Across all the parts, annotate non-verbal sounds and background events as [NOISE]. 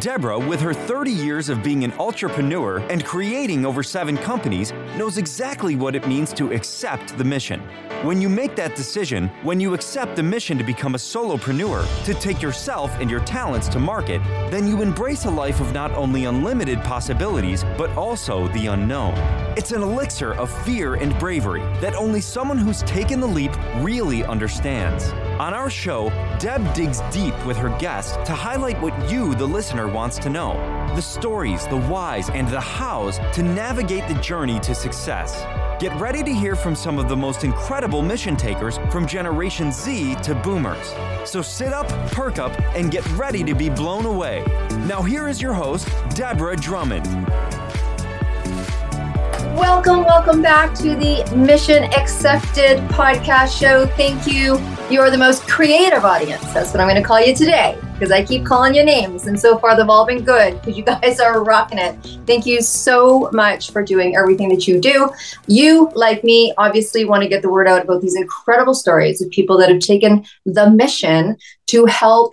Deborah, with her 30 years of being an entrepreneur and creating over seven companies, knows exactly what it means to accept the mission. When you make that decision, when you accept the mission to become a solopreneur, to take yourself and your talents to market, then you embrace a life of not only unlimited possibilities, but also the unknown. It's an elixir of fear and bravery that only someone who's taken the leap really understands. On our show, Deb digs deep with her guests to highlight what you, the listener, wants to know the stories, the whys, and the hows to navigate the journey to success. Get ready to hear from some of the most incredible mission takers from Generation Z to boomers. So sit up, perk up, and get ready to be blown away. Now, here is your host, Deborah Drummond. Welcome, welcome back to the Mission Accepted podcast show. Thank you. You are the most creative audience. That's what I'm going to call you today because I keep calling you names. And so far, they've all been good because you guys are rocking it. Thank you so much for doing everything that you do. You, like me, obviously want to get the word out about these incredible stories of people that have taken the mission to help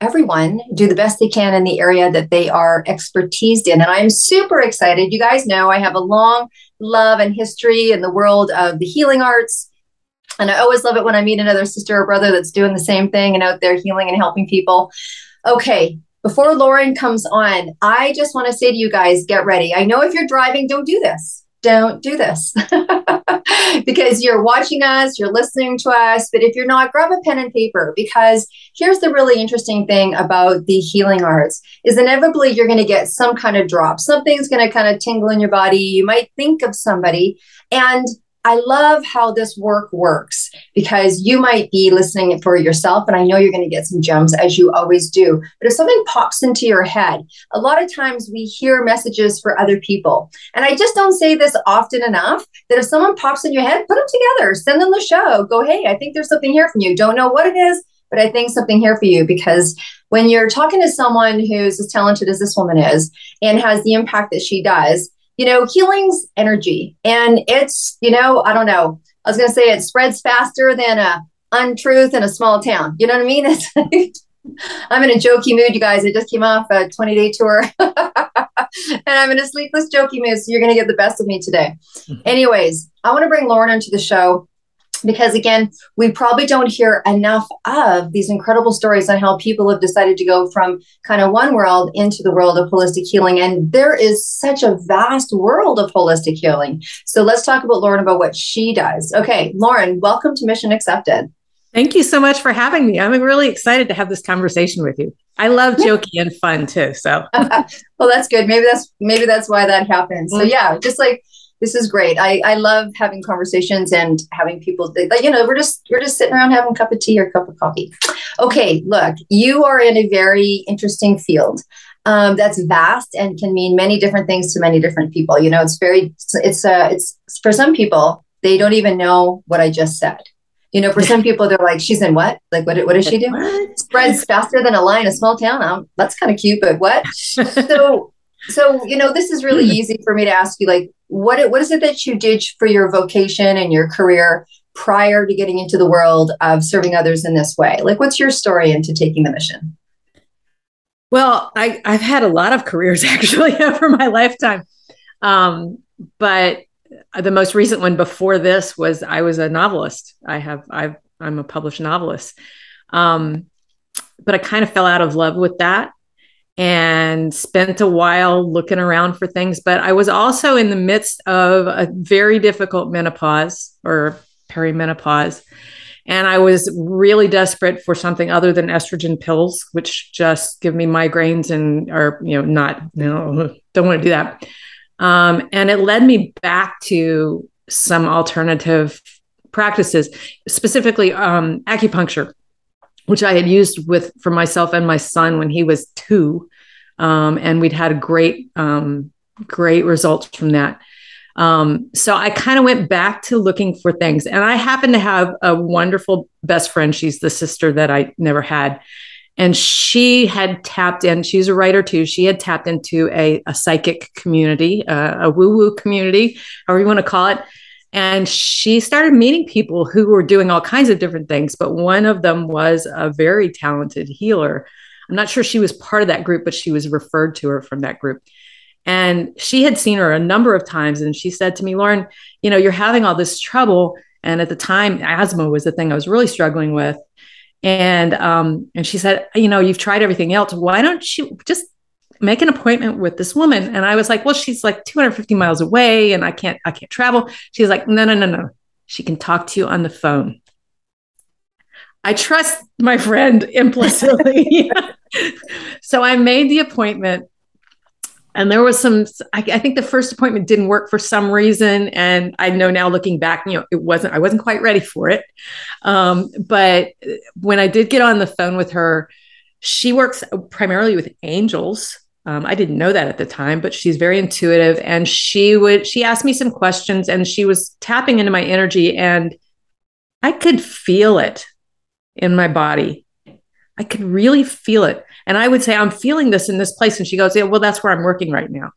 everyone do the best they can in the area that they are expertised in. And I'm super excited. You guys know I have a long love and history in the world of the healing arts. And I always love it when I meet another sister or brother that's doing the same thing and out there healing and helping people. Okay, before Lauren comes on, I just want to say to you guys get ready. I know if you're driving, don't do this don't do this [LAUGHS] because you're watching us, you're listening to us. But if you're not, grab a pen and paper because here's the really interesting thing about the healing arts is inevitably you're going to get some kind of drop. Something's going to kind of tingle in your body. You might think of somebody and I love how this work works because you might be listening for yourself, and I know you're going to get some gems as you always do. But if something pops into your head, a lot of times we hear messages for other people. And I just don't say this often enough that if someone pops in your head, put them together, send them the show, go, hey, I think there's something here from you. Don't know what it is, but I think something here for you because when you're talking to someone who's as talented as this woman is and has the impact that she does, you know, healing's energy. And it's, you know, I don't know. I was going to say it spreads faster than a untruth in a small town. You know what I mean? [LAUGHS] It's like, I'm in a jokey mood, you guys. I just came off a 20 day tour [LAUGHS] and I'm in a sleepless, jokey mood. So you're going to get the best of me today. Mm-hmm. Anyways, I want to bring Lauren into the show because again we probably don't hear enough of these incredible stories on how people have decided to go from kind of one world into the world of holistic healing. And there is such a vast world of holistic healing. So let's talk about lauren about what she does. Okay lauren welcome to mission accepted. Thank you so much for having me. I'm really excited to have this conversation with you. I love jokey and fun too so. [LAUGHS] Well that's good. Maybe that's maybe that's why that happens so mm-hmm. yeah just like this is great. I, I love having conversations and having people that, you know, we're just, we're just sitting around having a cup of tea or a cup of coffee. Okay. Look, you are in a very interesting field. Um, that's vast and can mean many different things to many different people. You know, it's very, it's, uh, it's for some people, they don't even know what I just said. You know, for some [LAUGHS] people, they're like, "She's in what? Like, what? What does she do? What? Spreads faster than a line, a small town. Um, that's kind of cute, but what?" [LAUGHS] so, so you know, this is really easy for me to ask you. Like, what what is it that you did for your vocation and your career prior to getting into the world of serving others in this way? Like, what's your story into taking the mission? Well, I, I've had a lot of careers [LAUGHS] actually over my lifetime, um, but the most recent one before this was I was a novelist. I have I've I'm a published novelist, um, but I kind of fell out of love with that and spent a while looking around for things. But I was also in the midst of a very difficult menopause or perimenopause. And I was really desperate for something other than estrogen pills, which just give me migraines and are, you know, not, you know, [LAUGHS] don't want to do that. Um, and it led me back to some alternative practices, specifically um, acupuncture which I had used with for myself and my son when he was two, um, and we'd had a great um, great results from that. Um, so I kind of went back to looking for things, and I happen to have a wonderful best friend. She's the sister that I never had, and she had tapped in. She's a writer too. She had tapped into a, a psychic community, uh, a woo woo community, however you want to call it and she started meeting people who were doing all kinds of different things, but one of them was a very talented healer. I'm not sure she was part of that group, but she was referred to her from that group. And she had seen her a number of times. And she said to me, Lauren, you know, you're having all this trouble. And at the time, asthma was the thing I was really struggling with. And um, and she said, you know, you've tried everything else. Why don't you just make an appointment with this woman? And I was like, well, she's like 250 miles away, and I can't, I can't travel. She's like, no, no, no, no. She can talk to you on the phone. I trust my friend implicitly. [LAUGHS] so I made the appointment and there was some I, I, think the first appointment didn't work for some reason and i know now looking back you know it wasn't i wasn't quite ready for it um, but when i did get on the phone with her she works primarily with angels um, i didn't know that at the time but she's very intuitive and she would she asked me some questions and she was tapping into my energy and i could feel it in my body I could really feel it. And I would say, I'm feeling this in this place. And she goes, Yeah, well, that's where I'm working right now.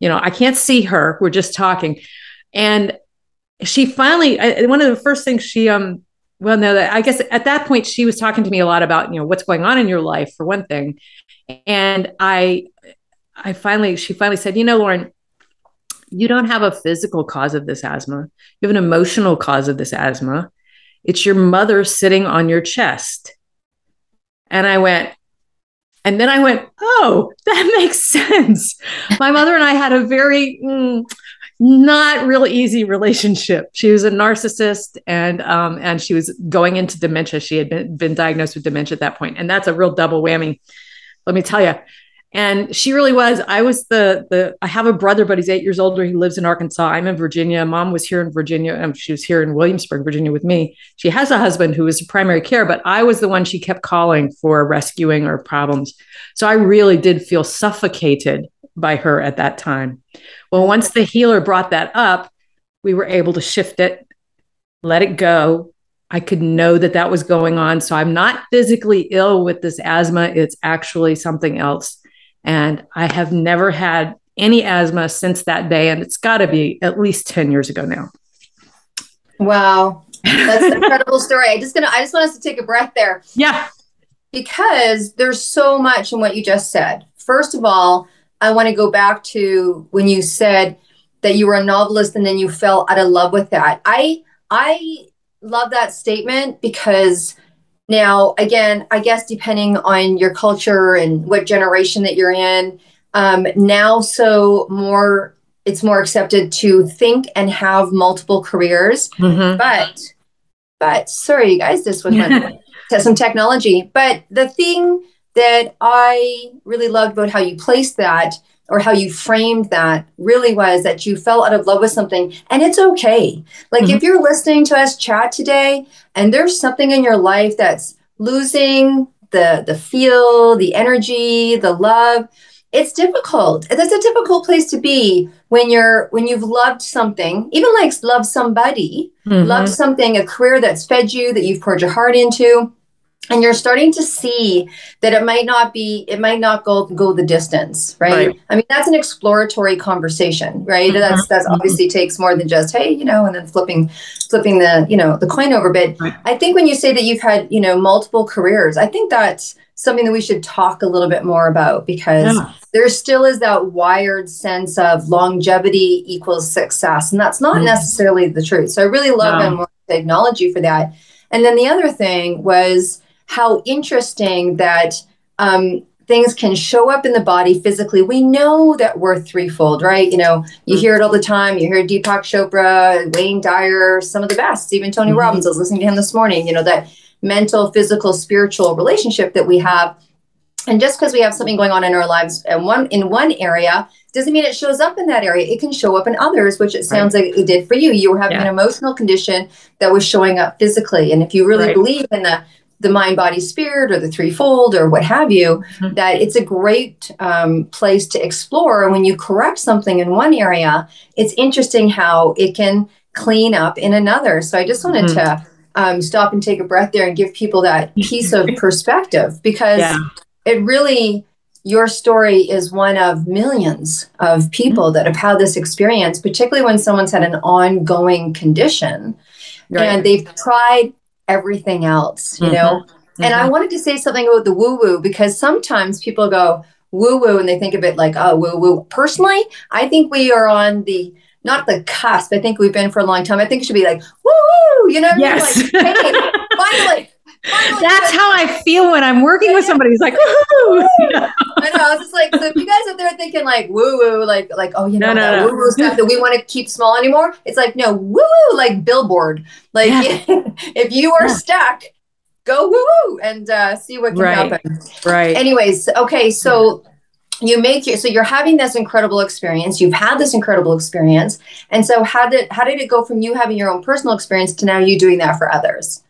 You know, I can't see her. We're just talking. And she finally, I, one of the first things she, um, well, no, I guess at that point she was talking to me a lot about, you know, what's going on in your life for one thing. And I, I finally, she finally said, you know, Lauren, you don't have a physical cause of this asthma. You have an emotional cause of this asthma. It's your mother sitting on your chest and I went, and then I went, oh, that [LAUGHS] makes sense. My mother and I had a very mm, not real easy relationship. She was a narcissist, and um, and she was going into dementia. She had been been diagnosed with dementia at that point, and that's a real double whammy. Let me tell you, and she really was i was the the i have a brother but he's eight years older. He lives in arkansas. I'm in virginia. Mom was here in virginia and she was here in williamsburg virginia with me. She has a husband who is primary care but i was the one she kept calling for rescuing or problems. So i really did feel suffocated by her at that time. Well once the healer brought that up we were able to shift it let it go. I could know that that was going on. So I'm not physically ill with this asthma. It's actually something else. And I have never had any asthma since that day. And it's got to be at least 10 years ago now. Wow. [LAUGHS] That's an incredible story. I just gonna I just want us to take a breath there. Yeah. Because there's so much in what you just said. First of all, I want to go back to when you said that you were a novelist and then you fell out of love with that. I I love that statement because now, again, I guess depending on your culture and what generation that you're in, um, now so more it's more accepted to think and have multiple careers. Mm-hmm. But but sorry, you guys, this was my, [LAUGHS] some technology. But the thing that I really loved about how you placed that or how you framed that really was that you fell out of love with something and it's okay like mm-hmm. if you're listening to us chat today and there's something in your life that's losing the the feel the energy the love it's difficult that's a difficult place to be when you're when you've loved something even like love somebody mm-hmm. loved something a career that's fed you that you've poured your heart into and you're starting to see that it might not be it might not go go the distance right, right. i mean that's an exploratory conversation right mm-hmm. that's that's mm-hmm. obviously takes more than just hey you know and then flipping flipping the you know the coin over but right. i think when you say that you've had you know multiple careers i think that's something that we should talk a little bit more about because yeah. there still is that wired sense of longevity equals success and that's not mm-hmm. necessarily the truth so i really love to acknowledge you for that and then the other thing was how interesting that um, things can show up in the body physically. We know that we're threefold, right? You know, you mm-hmm. hear it all the time. You hear Deepak Chopra, Wayne Dyer, some of the best, even Tony mm-hmm. Robbins. I was listening to him this morning, you know, that mental, physical, spiritual relationship that we have. And just because we have something going on in our lives and one in one area doesn't mean it shows up in that area. It can show up in others, which it sounds right. like it did for you. You were having yeah. an emotional condition that was showing up physically. And if you really right. believe in the the mind body spirit or the threefold or what have you mm-hmm. that it's a great um, place to explore and when you correct something in one area it's interesting how it can clean up in another so i just wanted mm-hmm. to um, stop and take a breath there and give people that piece of perspective because yeah. it really your story is one of millions of people mm-hmm. that have had this experience particularly when someone's had an ongoing condition right. and they've tried everything else, you mm-hmm. know? And I wanted to say something about the woo woo because sometimes people go woo woo and they think of it like, oh, woo woo. Personally, I think we are on the not the cusp. I think we've been for a long time. I think it should be like woo woo. You know, yes. like, hey, finally. That's how I feel when I'm working with somebody who's like, woo. [LAUGHS] I know. [LAUGHS] I was just like, so if you guys out there thinking like woo woo, like like oh you know no, no, no. woo woo stuff that we want to keep small anymore, it's like no woo woo like billboard. Like yeah. [LAUGHS] if you are yeah. stuck, go woo woo and uh, see what can right. happen. Right. Anyways, okay, so. You make your so you're having this incredible experience you've had this incredible experience and so how did how did it go from you having your own personal experience to now you doing that for others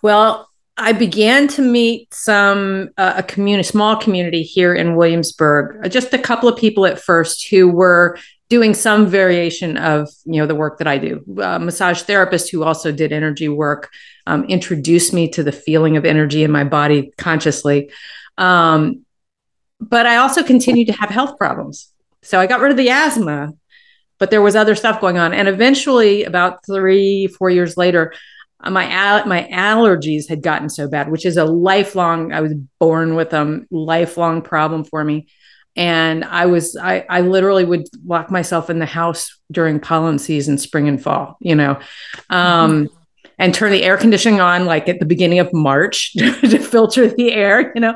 well I began to meet some uh, a community, small community here in Williamsburg. Uh, just a couple of people at first who were doing some variation of you know the work that I do. Uh, massage therapist who also did energy work um, introduced me to the feeling of energy in my body consciously. Um, but I also continued to have health problems. So I got rid of the asthma, but there was other stuff going on. And eventually, about three, four years later, my al- my allergies had gotten so bad, which is a lifelong. I was born with them, lifelong problem for me, and I was I I literally would lock myself in the house during pollen season, spring and fall, you know, um, mm-hmm. and turn the air conditioning on like at the beginning of March [LAUGHS] to filter the air, you know.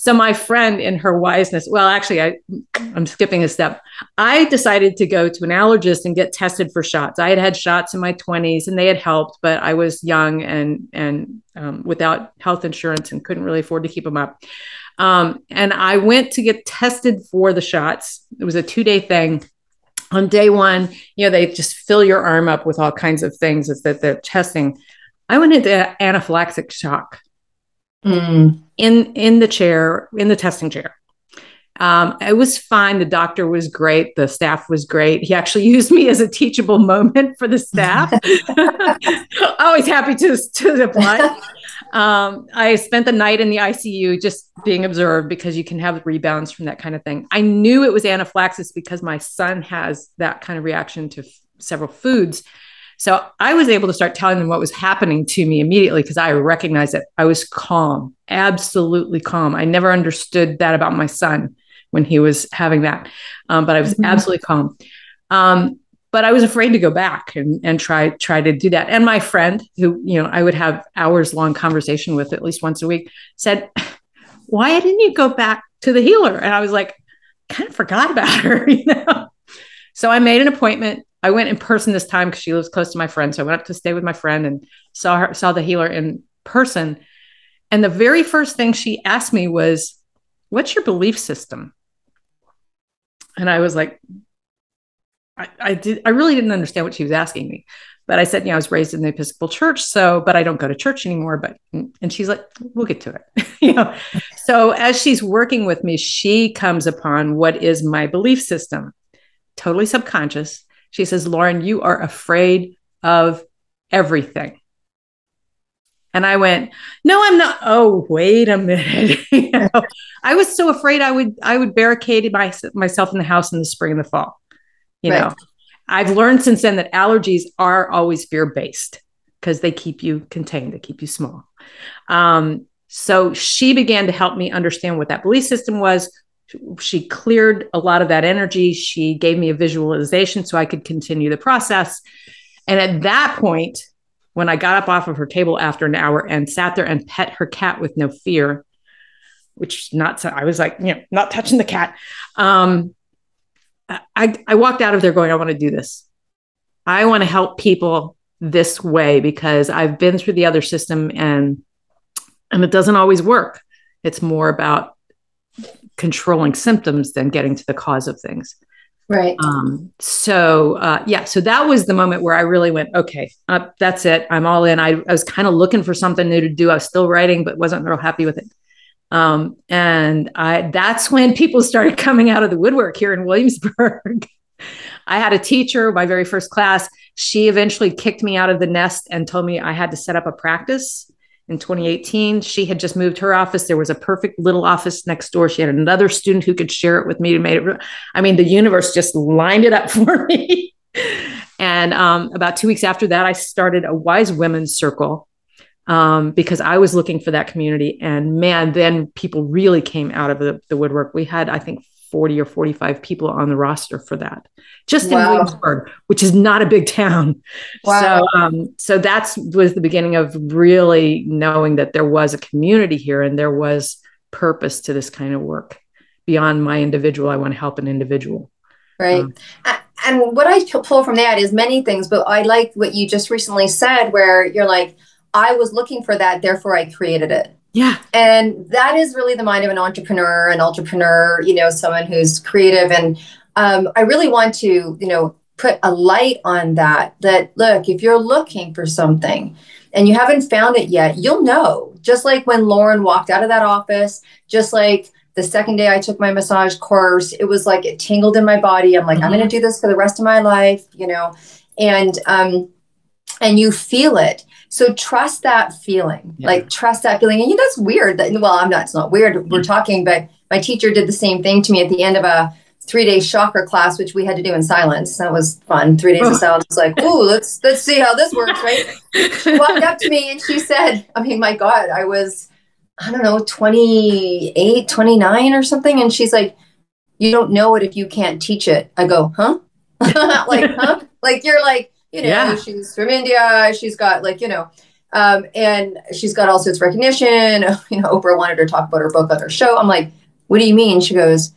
So my friend in her wiseness, well, actually, I, I'm skipping a step. I decided to go to an allergist and get tested for shots. I had had shots in my 20s and they had helped, but I was young and and um, without health insurance and couldn't really afford to keep them up. Um, and I went to get tested for the shots. It was a two day thing. On day one, you know, they just fill your arm up with all kinds of things that they're testing. I went into anaphylactic shock mm. in in the chair in the testing chair. Um, it was fine. The doctor was great. The staff was great. He actually [LAUGHS] used me as a teachable moment for the staff. [LAUGHS] Always happy to, to apply. Um, I spent the night in the ICU just being observed because you can have rebounds from that kind of thing. I knew it was anaphylaxis because my son has that kind of reaction to f- several foods. So I was able to start telling them what was happening to me immediately because I recognized it. I was calm, absolutely calm. I never understood that about my son when he was having that, um, but I was mm-hmm. absolutely calm. Um, but I was afraid to go back and, and try try to do that. And my friend, who you know I would have hours long conversation with at least once a week, said, "Why didn't you go back to the healer?" And I was like, kind of forgot about her, [LAUGHS] you know. So I made an appointment I went in person this time because she lives close to my friend. So I went up to stay with my friend and saw her, saw the healer in person. And the very first thing she asked me was, What's your belief system? And I was like, I, I did I really didn't understand what she was asking me. But I said, you know, I was raised in the Episcopal Church, so but I don't go to church anymore. But and she's like, we'll get to it. [LAUGHS] you know. So as she's working with me, she comes upon what is my belief system, totally subconscious she says, Lauren, you are afraid of everything. And I went, no, I'm not. Oh, wait a minute. [LAUGHS] you know, I was so afraid I would I would barricade my, myself in the house in the spring and the fall. You right. know, I've learned since then that allergies are always fear based because they keep you contained, they keep you small. Um, so she began to help me understand what that belief system was, she cleared a lot of that energy. She gave me a visualization so I could continue the process. And at that point, when I got up off of her table after an hour and sat there and pet her cat with no fear, which not so I was like, you know, not touching the cat. Um, I, I walked out of there going, I want to do this. I want to help people this way because I've been through the other system and and it doesn't always work. It's more about controlling symptoms than getting to the cause of things. Right. Um, so uh, yeah, so that was the moment where I really went, okay, uh, that's it. I'm all in. I, I was kind of looking for something new to do. I was still writing, but wasn't real happy with it. Um, and I that's when people started [LAUGHS] coming out of the woodwork here in Williamsburg. [LAUGHS] I had a teacher, my very first class. She eventually kicked me out of the nest and told me I had to set up a practice in 2018. She had just moved her office. There was a perfect little office next door. She had another student who could share it with me to make it. I mean, the universe just lined it up [LAUGHS] for me. and um, about two weeks after that, I started a Wise Women's Circle. um, because I was looking for that community. And man, then people really came out of the, the woodwork. We had, I think, 40 or 45 people on the roster for that, just wow. in Williamsburg, which is not a big town. Wow. So, um, so that's was the beginning of really knowing that there was a community here and there was purpose to this kind of work beyond my individual. I want to help an individual. Right. Um, and what I pull from that is many things, but I like what you just recently said, where you're like, I was looking for that, therefore I created it. Yeah. And that is really the mind of an entrepreneur, an entrepreneur, you know, someone who's creative. And um, I really want to, you know, put a light on that. That look, if you're looking for something and you haven't found it yet, you'll know. Just like when Lauren walked out of that office, just like the second day I took my massage course, it was like it tingled in my body. I'm like, mm-hmm. I'm going to do this for the rest of my life, you know, and um, and you feel it. So trust that feeling, yeah. like trust that feeling. And you know, that's weird. That well, I'm not. It's not weird. We're mm-hmm. talking, but my teacher did the same thing to me at the end of a three day chakra class, which we had to do in silence. That was fun. Three days oh. of silence. was like, [LAUGHS] ooh, let's let's see how this works, right? she walked up to me and she said, I mean, my God, I was, I don't know, 28, 29 or something. And she's like, you don't know it if you can't teach it. I go, huh? [LAUGHS] like, [LAUGHS] huh? Like you're like, you know, yeah. she's from India. She's got like, you know, um, and she's got all sorts of recognition. [LAUGHS] You know, Oprah wanted her to talk about her book on her show. I'm like, what do you mean? She goes,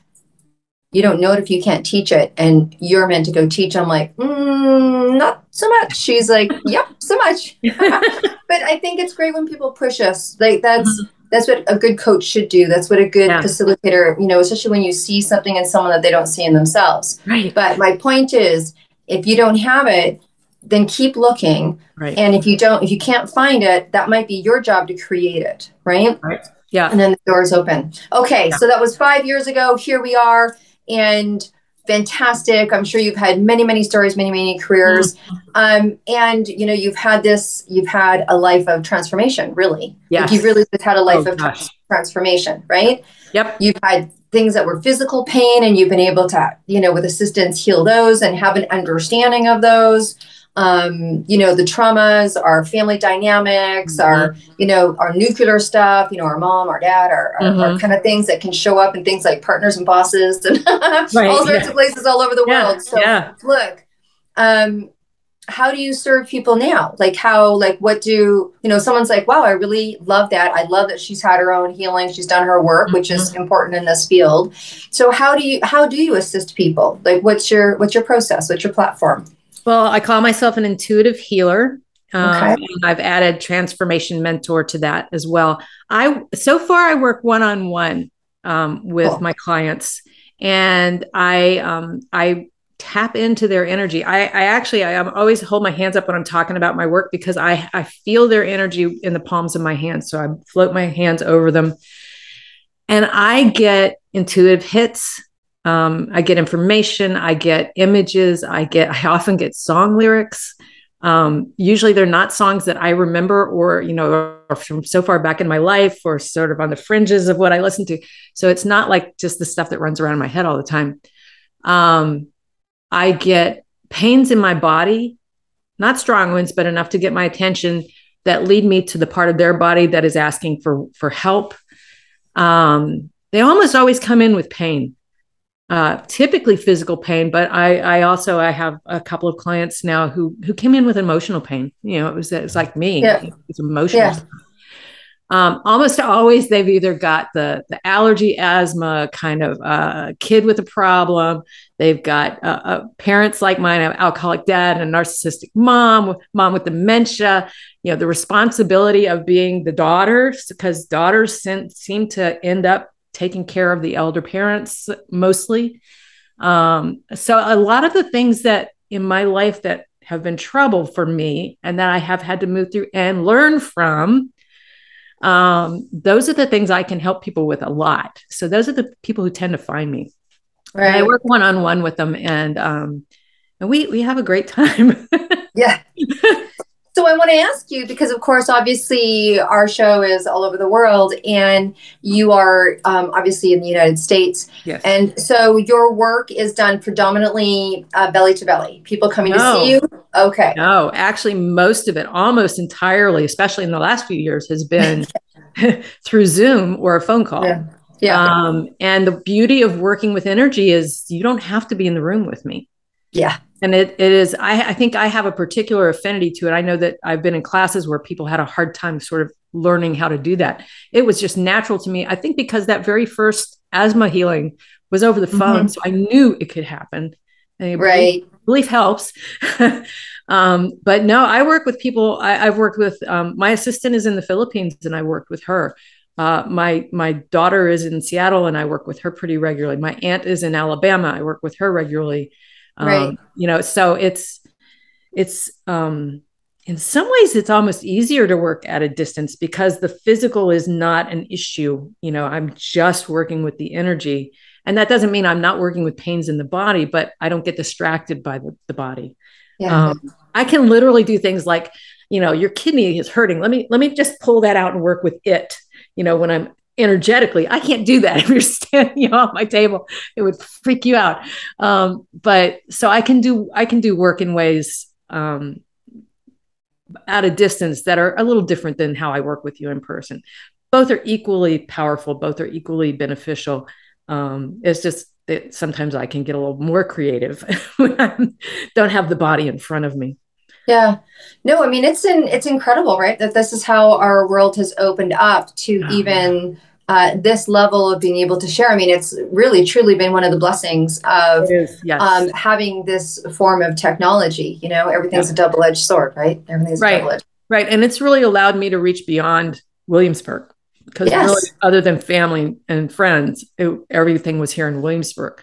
you don't know it if you can't teach it, and you're meant to go teach. I'm like, mm, not so much. She's like, [LAUGHS] yep, so much. [LAUGHS] but I think it's great when people push us. Like that's mm-hmm. that's what a good coach should do. That's what a good yeah. facilitator, you know, especially when you see something in someone that they don't see in themselves. Right. But my point is, if you don't have it, then keep looking. Right. And if you don't, if you can't find it, that might be your job to create it. Right. Right. Yeah. And then the doors open. Okay. Yeah. So that was five years ago. Here we are. And fantastic. I'm sure you've had many, many stories, many, many careers. Mm-hmm. Um, and you know, you've had this, you've had a life of transformation, really. Yeah. Like you've really just had a life oh, of gosh. transformation, right? Yep. You've had things that were physical pain and you've been able to, you know, with assistance heal those and have an understanding of those um, you know, the traumas, our family dynamics, mm-hmm. our, you know, our nuclear stuff, you know, our mom, our dad, our, mm-hmm. our, kind of things that can show up in things like partners and bosses and [LAUGHS] right, all sorts yeah. of places all over the yeah, world. So yeah. look, um, how do you serve people now? Like how, like what do, you know, someone's like, wow, I really love that. I love that she's had her own healing. She's done her work, mm-hmm. which is mm-hmm. important in this field. So how do you, how do you assist people? Like what's your, what's your process? What's your platform? Well, I call myself an intuitive healer. Um, okay. I've added transformation mentor to that as well. I so far I work one on one with cool. my clients, and I um, I tap into their energy. I, I actually I always hold my hands up when I'm talking about my work because I I feel their energy in the palms of my hands. So I float my hands over them, and I get intuitive hits um, I get information, I get images, I get, I often get song lyrics. Um, usually they're not songs that I remember or, you know, from so far back in my life or sort of on the fringes of what I listen to. So it's not like just the stuff that runs around in my head all the time. Um, I get pains in my body, not strong ones, but enough to get my attention that lead me to the part of their body that is asking for, for help. Um, they almost always come in with pain uh, typically physical pain, but I, I also I have a couple of clients now who who came in with emotional pain. You know, it was it's like me, yeah. it's emotional. Yeah. Um, almost always they've either got the the allergy, asthma, kind of uh, kid with a problem. They've got uh, uh, parents like mine, an alcoholic dad and a narcissistic mom, mom with dementia. You know, the responsibility of being the daughters because daughters seem to end up taking care of the elder parents mostly. Um, so a lot of the things that in my life that have been trouble for me and that I have had to move through and learn from. Um, those are the things I can help people with a lot. So those are the people who tend to find me. Right. And I work one on one with them, and um, and we we have a great time. [LAUGHS] yeah. So I want to ask you because, of course, obviously our show is all over the world, and you are um, obviously in the United States. Yes. And so your work is done predominantly uh, belly to belly. People coming no. to see you. Okay. No, actually, most of it, almost entirely, especially in the last few years, has been [LAUGHS] through Zoom or a phone call. Yeah. Yeah. Um, and the beauty of working with energy is you don't have to be in the room with me. Yeah. And it, it is, I, I think I have a particular affinity to it. I know that I've been in classes where people had a hard time sort of learning how to do that. It was just natural to me. I think because that very first asthma healing was over the phone. Mhm. So I knew it could happen. And Right. belief helps. [LAUGHS] um, but no, I work with people. I, I've worked with um, my assistant is in the Philippines, and I worked with her. Uh, my my daughter is in Seattle, and I work with her pretty regularly. My aunt is in Alabama. I work with her regularly. Um, Right. You know, so it's it's um, in some ways it's almost easier to work at a distance because the physical is not an issue. You know, I'm just working with the energy. And that doesn't mean I'm not working with pains in the body, but I don't get distracted by the, the body. Yeah. Um, I can literally do things like, you know, your kidney is hurting. Let me let me just pull that out and work with it. You know, when I'm energetically, I can't do that [LAUGHS] if you're standing you know, on my table. It would freak you out. Um, but so I can do I can do work in ways um, at a distance that are a little different than how I work with you in person. Both are equally powerful. Both are equally beneficial. Um, it's just that sometimes I can get a little more creative [LAUGHS] when I don't have the body in front of me. Yeah. No, I mean it's in it's incredible, right? That this is how our world has opened up to Oh, even uh, this level of being able to share. I mean, it's really truly been one of the blessings of Yes. um, having this form of technology. You know, everything's a double edged sword, right? Everything's Right. double edged. Right. And it's really allowed me to reach beyond Williamsburg because Yes. really, other than family and friends, it, everything was here in Williamsburg.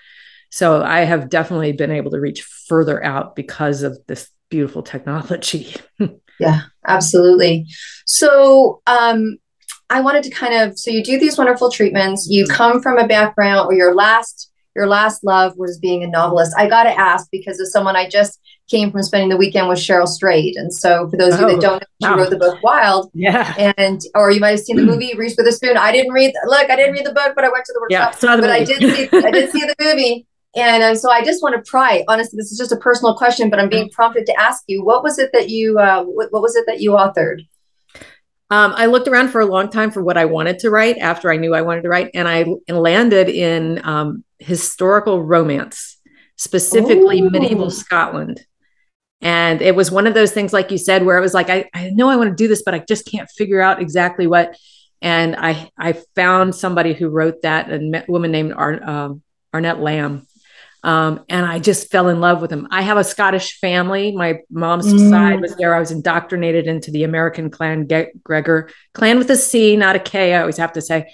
So I have definitely been able to reach further out because of this beautiful technology. [LAUGHS] Yeah, absolutely. So, um, I wanted to kind of so you do these wonderful treatments. You Mm-hmm. come from a background where your last your last love was being a novelist. I got to ask because as someone I just came from spending the weekend with Cheryl Strayed, and so for those of you Oh, that don't know, she wow. wrote the book Wild, yeah. and or you might have seen the movie Reese Witherspoon. I didn't read. Look, I didn't read the book, but I went to the Yeah. workshop. Saw the But I did see. I did see the movie. And um, so I just want to pry. Honestly, this is just a personal question, but I'm being prompted to ask you: What was it that you? Uh, what, what was it that you authored? Um, I looked around for a long time for what I wanted to write after I knew I wanted to write, and I landed in um, historical romance, specifically Ooh. medieval Scotland. And it was one of those things, like you said, where it was like, I, I know I want to do this, but I just can't figure out exactly what. And I I found somebody who wrote that, a woman named Ar, um, Arnette Lamb. Um, and I just fell in love with him. I have a Scottish family. My mom's Mm. side was there. I was indoctrinated into the American clan, Ge- Gregor clan with a C, not a K. I always have to say.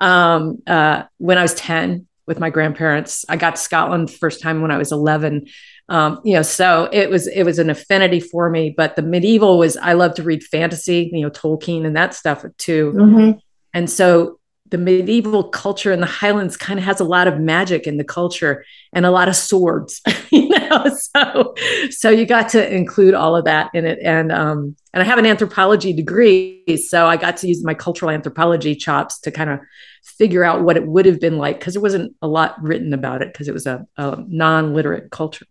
Um, uh, when I was 10 with my grandparents, I got to Scotland first time when I was 11. Um, you know, so it was it was an affinity for me. But the medieval was I love to read fantasy, you know, Tolkien and that stuff too. Mm-hmm. And so the medieval culture in the Highlands kind of has a lot of magic in the culture and a lot of swords, [LAUGHS] you know. So, so you got to include all of that in it. And um, and I have an anthropology degree, so I got to use my cultural anthropology chops to kind of figure out what it would have been like because there wasn't a lot written about it because it was a, a non-literate culture.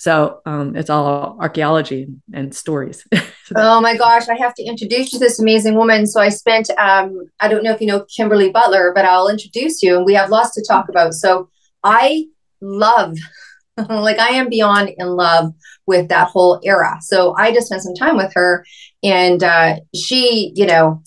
So um, it's all archaeology and stories. [LAUGHS] So Oh my gosh, I have to introduce you to this amazing woman. So I spent, um, I don't know if you know Kimberly Butler, but I'll introduce you and we have lots to talk about. So I love, [LAUGHS] like, I am beyond in love with that whole era. So I just spent some time with her and uh, she, you know,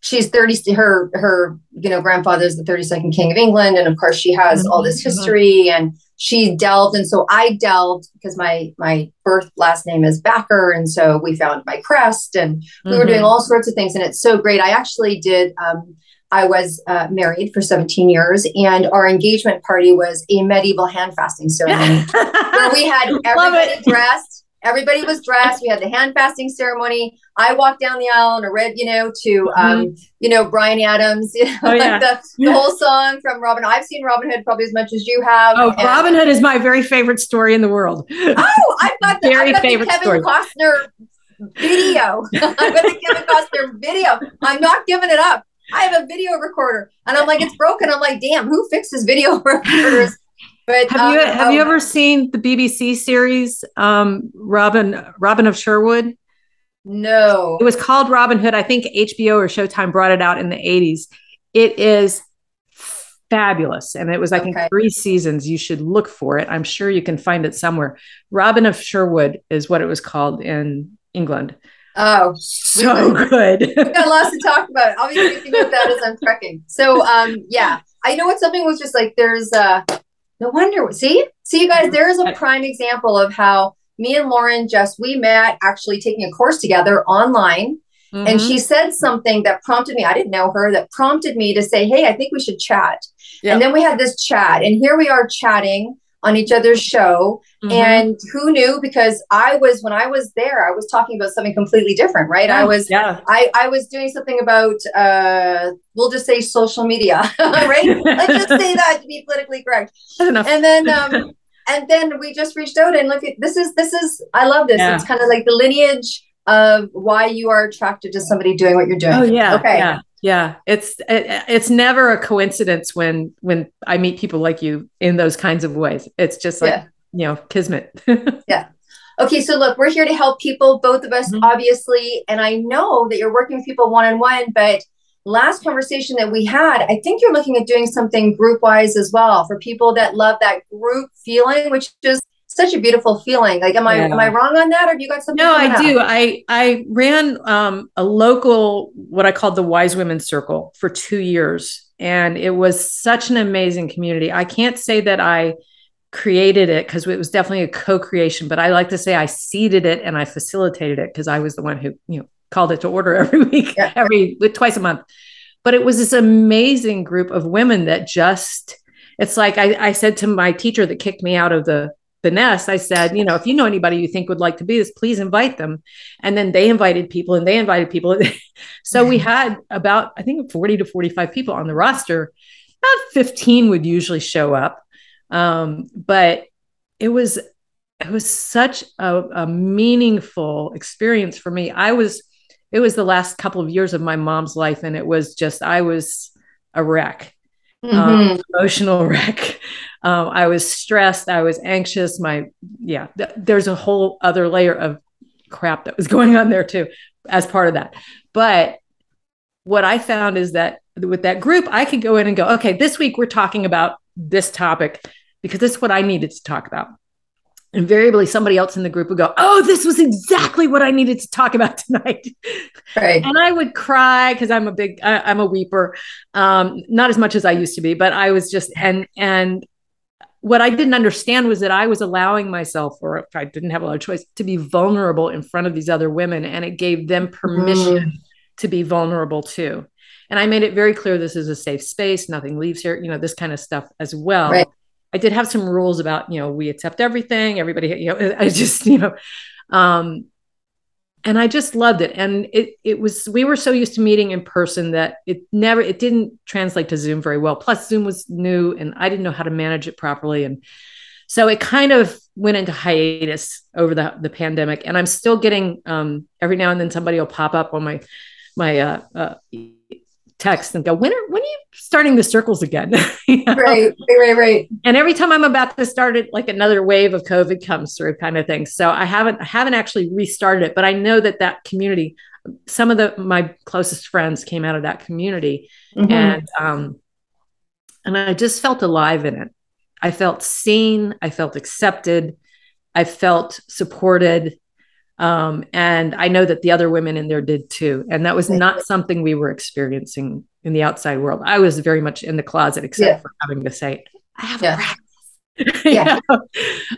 she's 30 her her you know grandfather's the 32nd king of england and of course she has all this Mhm. history and she delved and so i delved because my my birth last name is backer and so we found my crest and we were doing Mhm. all sorts of things and it's so great i actually did um, i was uh, married for 17 years and our engagement party was a medieval hand fasting ceremony [LAUGHS] where we had everybody dressed. Everybody was dressed. We had the hand fasting ceremony. I walked down the aisle and I read, you know, to um, you know, Bryan Adams, [LAUGHS] you know, Mm-hmm. Oh, yeah. the, the whole song from Robin. I've seen Robin Hood probably as much as you have. Oh, And- Robin Hood is my very favorite story in the world. [LAUGHS] Oh, I've got the, Very I've got the Kevin story. Costner video. I've got the Kevin Costner video. I'm not giving it up. I have a video recorder and I'm like, it's broken. I'm like, damn, who fixes video [LAUGHS] recorders? But have you have um, you ever seen the BBC series um, Robin Robin of Sherwood? No. It was called Robin Hood. I think HBO or Showtime brought it out in the 80s. It is fabulous. And it was, I okay. think, three seasons. You should look for it. I'm sure you can find it somewhere. Robin of Sherwood is what it was called in England. Oh, [LAUGHS] so we, good. we got lots to talk about. I'll be thinking about that as I'm trekking. So, um, yeah, I know what something was just like. There's uh, no wonder. See, see, you guys. There is a prime example of how me and Lauren just we met actually taking a course together online. Mm-hmm. And she said something that prompted me. I didn't know her. That prompted me to say, "Hey, I think we should chat." Yep. And then we had this chat, and here we are chatting on each other's show. Mm-hmm. And who knew? Because I was when I was there, I was talking about something completely different, right? Yeah, I was yeah. I, I was doing something about uh we'll just say social media, [LAUGHS] right? [LAUGHS] Let's just say that to be politically correct. And then um and then we just reached out and look at this is this is I love this. Yeah. It's kind of like the lineage of why you are attracted to somebody doing what you're doing. Oh yeah. Okay. Yeah yeah it's it, it's never a coincidence when when i meet people like you in those kinds of ways it's just like yeah. you know kismet [LAUGHS] yeah okay so look we're here to help people both of us mm-hmm. obviously and i know that you're working with people one-on-one but last conversation that we had i think you're looking at doing something group wise as well for people that love that group feeling which is such a beautiful feeling. Like, am I am I wrong on that, or have you got something? No, I do. I I ran um, a local what I called the Wise Women Circle for two years, and it was such an amazing community. I can't say that I created it because it was definitely a co-creation, but I like to say I seeded it and I facilitated it because I was the one who you know called it to order every [LAUGHS] week, yeah. every twice a month. But it was this amazing group of women that just it's like I, I said to my teacher that kicked me out of the the nest, I said, you know, if you know anybody you think would like to be this, please invite them. And then they invited people and they invited people. [LAUGHS] so we had about, I think, 40 to 45 people on the roster. About 15 would usually show up. Um, but it was it was such a, a meaningful experience for me. I was it was the last couple of years of my mom's life, and it was just I was a wreck, mm-hmm. um, emotional [LAUGHS] wreck. Um, I was stressed. I was anxious. My, yeah, th- there's a whole other layer of crap that was [LAUGHS] going on there too, as part of that. But what I found is that with that group, I could go in and go, okay, this week we're talking about this topic because this is what I needed to talk about. Invariably, somebody else in the group would go, Oh, this was exactly what I needed to talk about [LAUGHS] tonight. Right. And I would cry because I'm a big, I, am a weeper. Um, not as much as I used to be, but I was just, and, and what I didn't understand was that I was allowing myself, or if I didn't have a lot of choice, to be vulnerable in front of these other women. And it gave them permission mm. to be vulnerable too. And I made it very clear this is a safe space, nothing leaves here, you know, this kind of stuff as well. Right. I did have some rules about, you know, we accept everything, everybody, you know, [LAUGHS] I just, you know, um, and I just loved it. And it it was we were so used to meeting in person that it never it didn't translate to Zoom very well. Plus Zoom was new and I didn't know how to manage it properly and so it kind of went into hiatus over the the pandemic and I'm still getting um, every now and then somebody will pop up on my my uh, uh, text and go, when are when are you starting the circles again? [LAUGHS] you know? Right, right, right. And every time I'm about to start it, like another wave of COVID comes through, kind of thing. So I haven't I haven't actually restarted it, but I know that that community, some of the my closest friends came out of that community, mm-hmm. and um, and I just felt alive in it. I felt seen. I felt accepted. I felt supported. Um, and I know that the other women in there did too. And that was not something we were experiencing in the outside world. I was very much in the closet, except yeah. for having to say, I have yeah. a practice. [LAUGHS] yeah.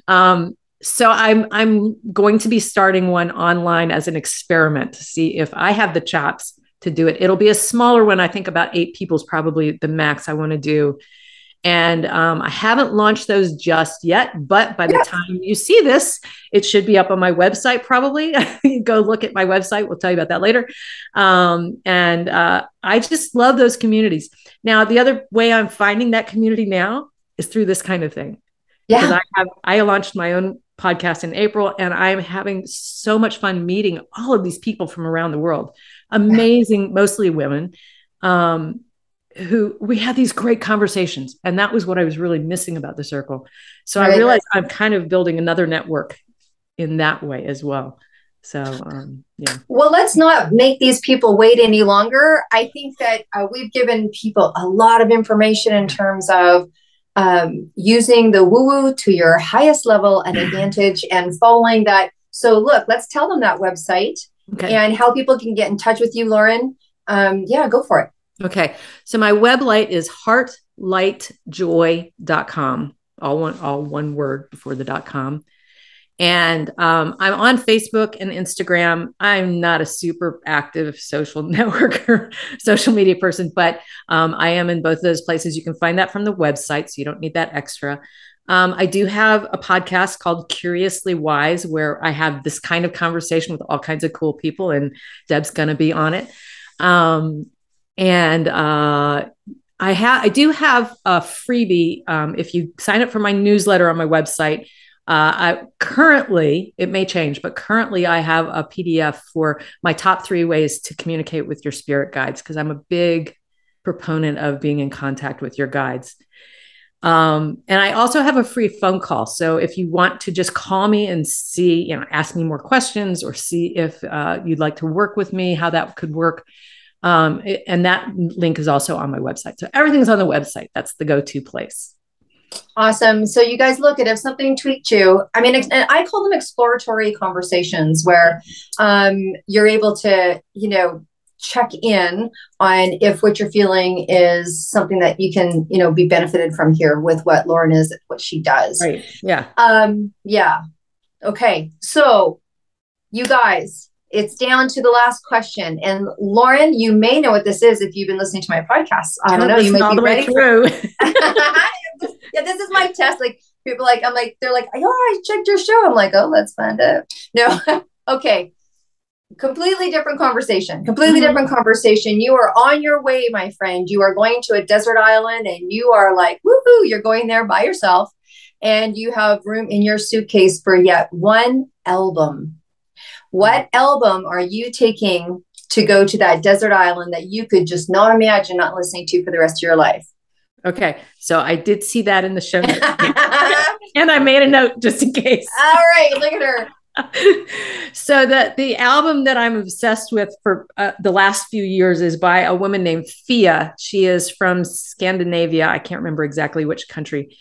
um, so I'm I'm going to be starting one online as an experiment to see if I have the chops to do it. It'll be a smaller one. I think about eight people is probably the max I want to do. And um, I haven't launched those just yet, but by the time you see this, it should be up on my website probably. [LAUGHS] Go look at my website. We'll tell you about that later. Um, and uh, I just love those communities. Now, the other way I'm finding that community now is through this kind of thing. Yeah. Because I have I launched my own podcast in April and I'm having so much fun meeting all of these people from around the world. Amazing, mostly women. Um, who we had these great conversations. And that was what I was really missing about the circle. So Right. I realized I'm kind of building another network in that way as well. So um, yeah. Well, let's not make these people wait any longer. I think that uh, we've given people a lot of information in terms of um, using the woo woo to your highest level and [CLEARS THROAT] advantage and following that. So, look, let's tell them that website Okay. and how people can get in touch with you, Lauren. Um, yeah, go for it. Okay. So my website is heartlightjoy.com. All one all one word before the dot com. And um, I'm on Facebook and Instagram. I'm not a super active social [LAUGHS] networker, social media person, but um, I am in both of those places. You can find that from the website, so you don't need that extra. Um, I do have a podcast called Curiously Wise, where I have this kind of conversation with all kinds of cool people, and Deb's going to be on it. Um, and uh, I have, I do have a freebie. Um, if you sign up for my newsletter on my website, uh, I currently, it may change, but currently I have a PDF for my top three ways to communicate with your spirit guides because I'm a big proponent of being in contact with your guides. Um, and I also have a free phone call. So if you want to just call me and see, you know, ask me more questions or see if uh, you'd like to work with me, how that could work. Um, and that link is also on my website. So everything's on the website. That's the go to place. Awesome. So you guys look at if something tweaked you. I mean, and I call them exploratory conversations where um, you're able to, you know, check in on if what you're feeling is something that you can, you know, be benefited from here with what Lauren is, what she does. Right. Yeah. Um, yeah. Okay. So you guys, it's down to the last question. And Lauren, you may know what this is if you've been listening to my podcast. I don't know. You might all be the way through. [LAUGHS] [LAUGHS] yeah, this is my test. Like people like I'm like they're like, oh, I checked your show. I'm like, oh, let's find out. No, [LAUGHS] okay. Completely different conversation. Completely Mhm. different conversation. You are on your way, my friend. You are going to a desert island, and you are like, woohoo! You're going there by yourself, and you have room in your suitcase for yet one album. What album are you taking to go to that desert island that you could just not imagine not listening to for the rest of your life? okay. So I did see that in the show notes. [LAUGHS] And I made a note just in case. All right. look at her. [LAUGHS] so the the album that I'm obsessed with for uh, the last few years is by a woman named Fia. She is from Scandinavia. I can't remember exactly which country.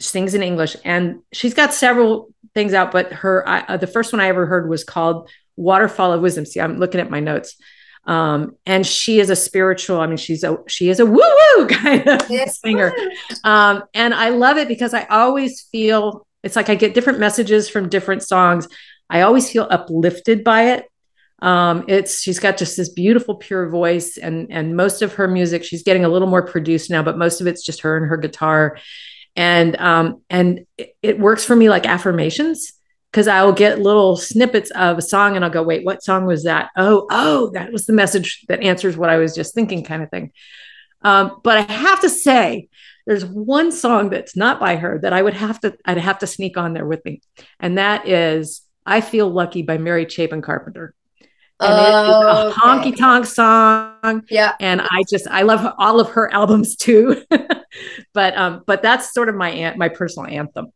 Sings in English, and she's got several things out. But her I, uh, the first one I ever heard was called "Waterfall of Wisdom." See, I'm looking at my notes. Um, and she is a spiritual. I mean, she's a she is a woo woo [LAUGHS] kind of Yes. singer. Um, and I love it because I always feel it's like I get different messages from different songs. I always feel uplifted by it. Um, it's she's got just this beautiful, pure voice, and and most of her music she's getting a little more produced now, but most of it's just her and her guitar, and um, and it, it works for me like affirmations because I will get little snippets of a song and I'll go, wait, what song was that? Oh, oh, that was the message that answers what I was just thinking, kind of thing. Um, but I have to say, there's one song that's not by her that I would have to I'd have to sneak on there with me, and that is "I Feel Lucky" by Mary Chapin Carpenter. And it is a honky tonk song, Yeah. and I just I love all of her albums too. [LAUGHS] [LAUGHS] but um, but that's sort of my my personal anthem.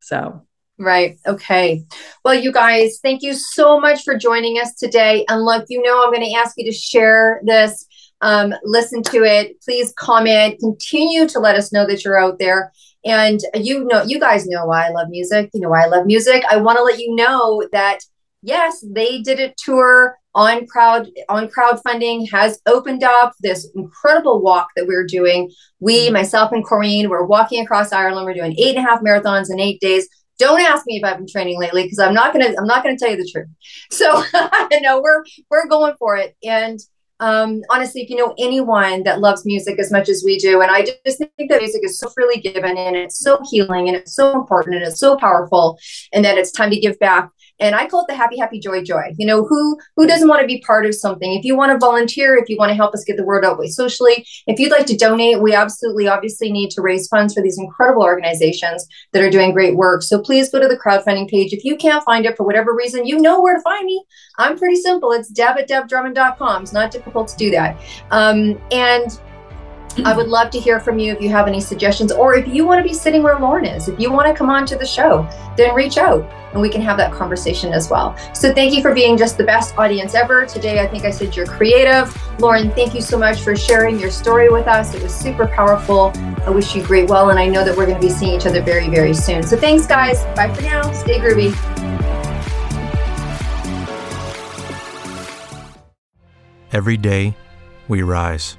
So Right. Okay. Well, you guys, thank you so much for joining us today. And look, you know, I'm going to ask you to share this, um, listen to it. Please comment. Continue to let us know that you're out there. And you know, you guys know why I love music. You know why I love music. I want to let you know that yes, they did a tour on crowd on crowdfunding has opened up this incredible walk that we're doing. We, myself and Corrine, we're walking across Ireland. We're doing eight and a half marathons in eight days. Don't ask me if I've been training lately because I'm not gonna I'm not gonna tell you the truth. [LAUGHS] So [LAUGHS] no, we're we're going for it. And um, honestly, if you know anyone that loves music as much as we do, and I just think that music is so freely given and it's so healing and it's so important and it's so powerful, and that it's time to give back. And I call it the happy, happy, joy, joy. You know, who who doesn't want to be part of something? If you want to volunteer, if you want to help us get the word out socially, if you'd like to donate, we absolutely obviously need to raise funds for these incredible organizations that are doing great work. So please go to the crowdfunding page. If you can't find it for whatever reason, you know where to find me. I'm pretty simple. It's deb at debdrummond.com. It's not difficult to do that. Um, and I would love to hear from you if you have any suggestions or if you want to be sitting where Lauren is. If you want to come on to the show, then reach out and we can have that conversation as well. So thank you for being just the best audience ever. Today, I think I said you're creative. Lauren, thank you so much for sharing your story with us. It was super powerful. I wish you great well, and I know that we're going to be seeing each other very, very soon. So thanks, guys. Bye for now. Stay groovy. Every day, we rise,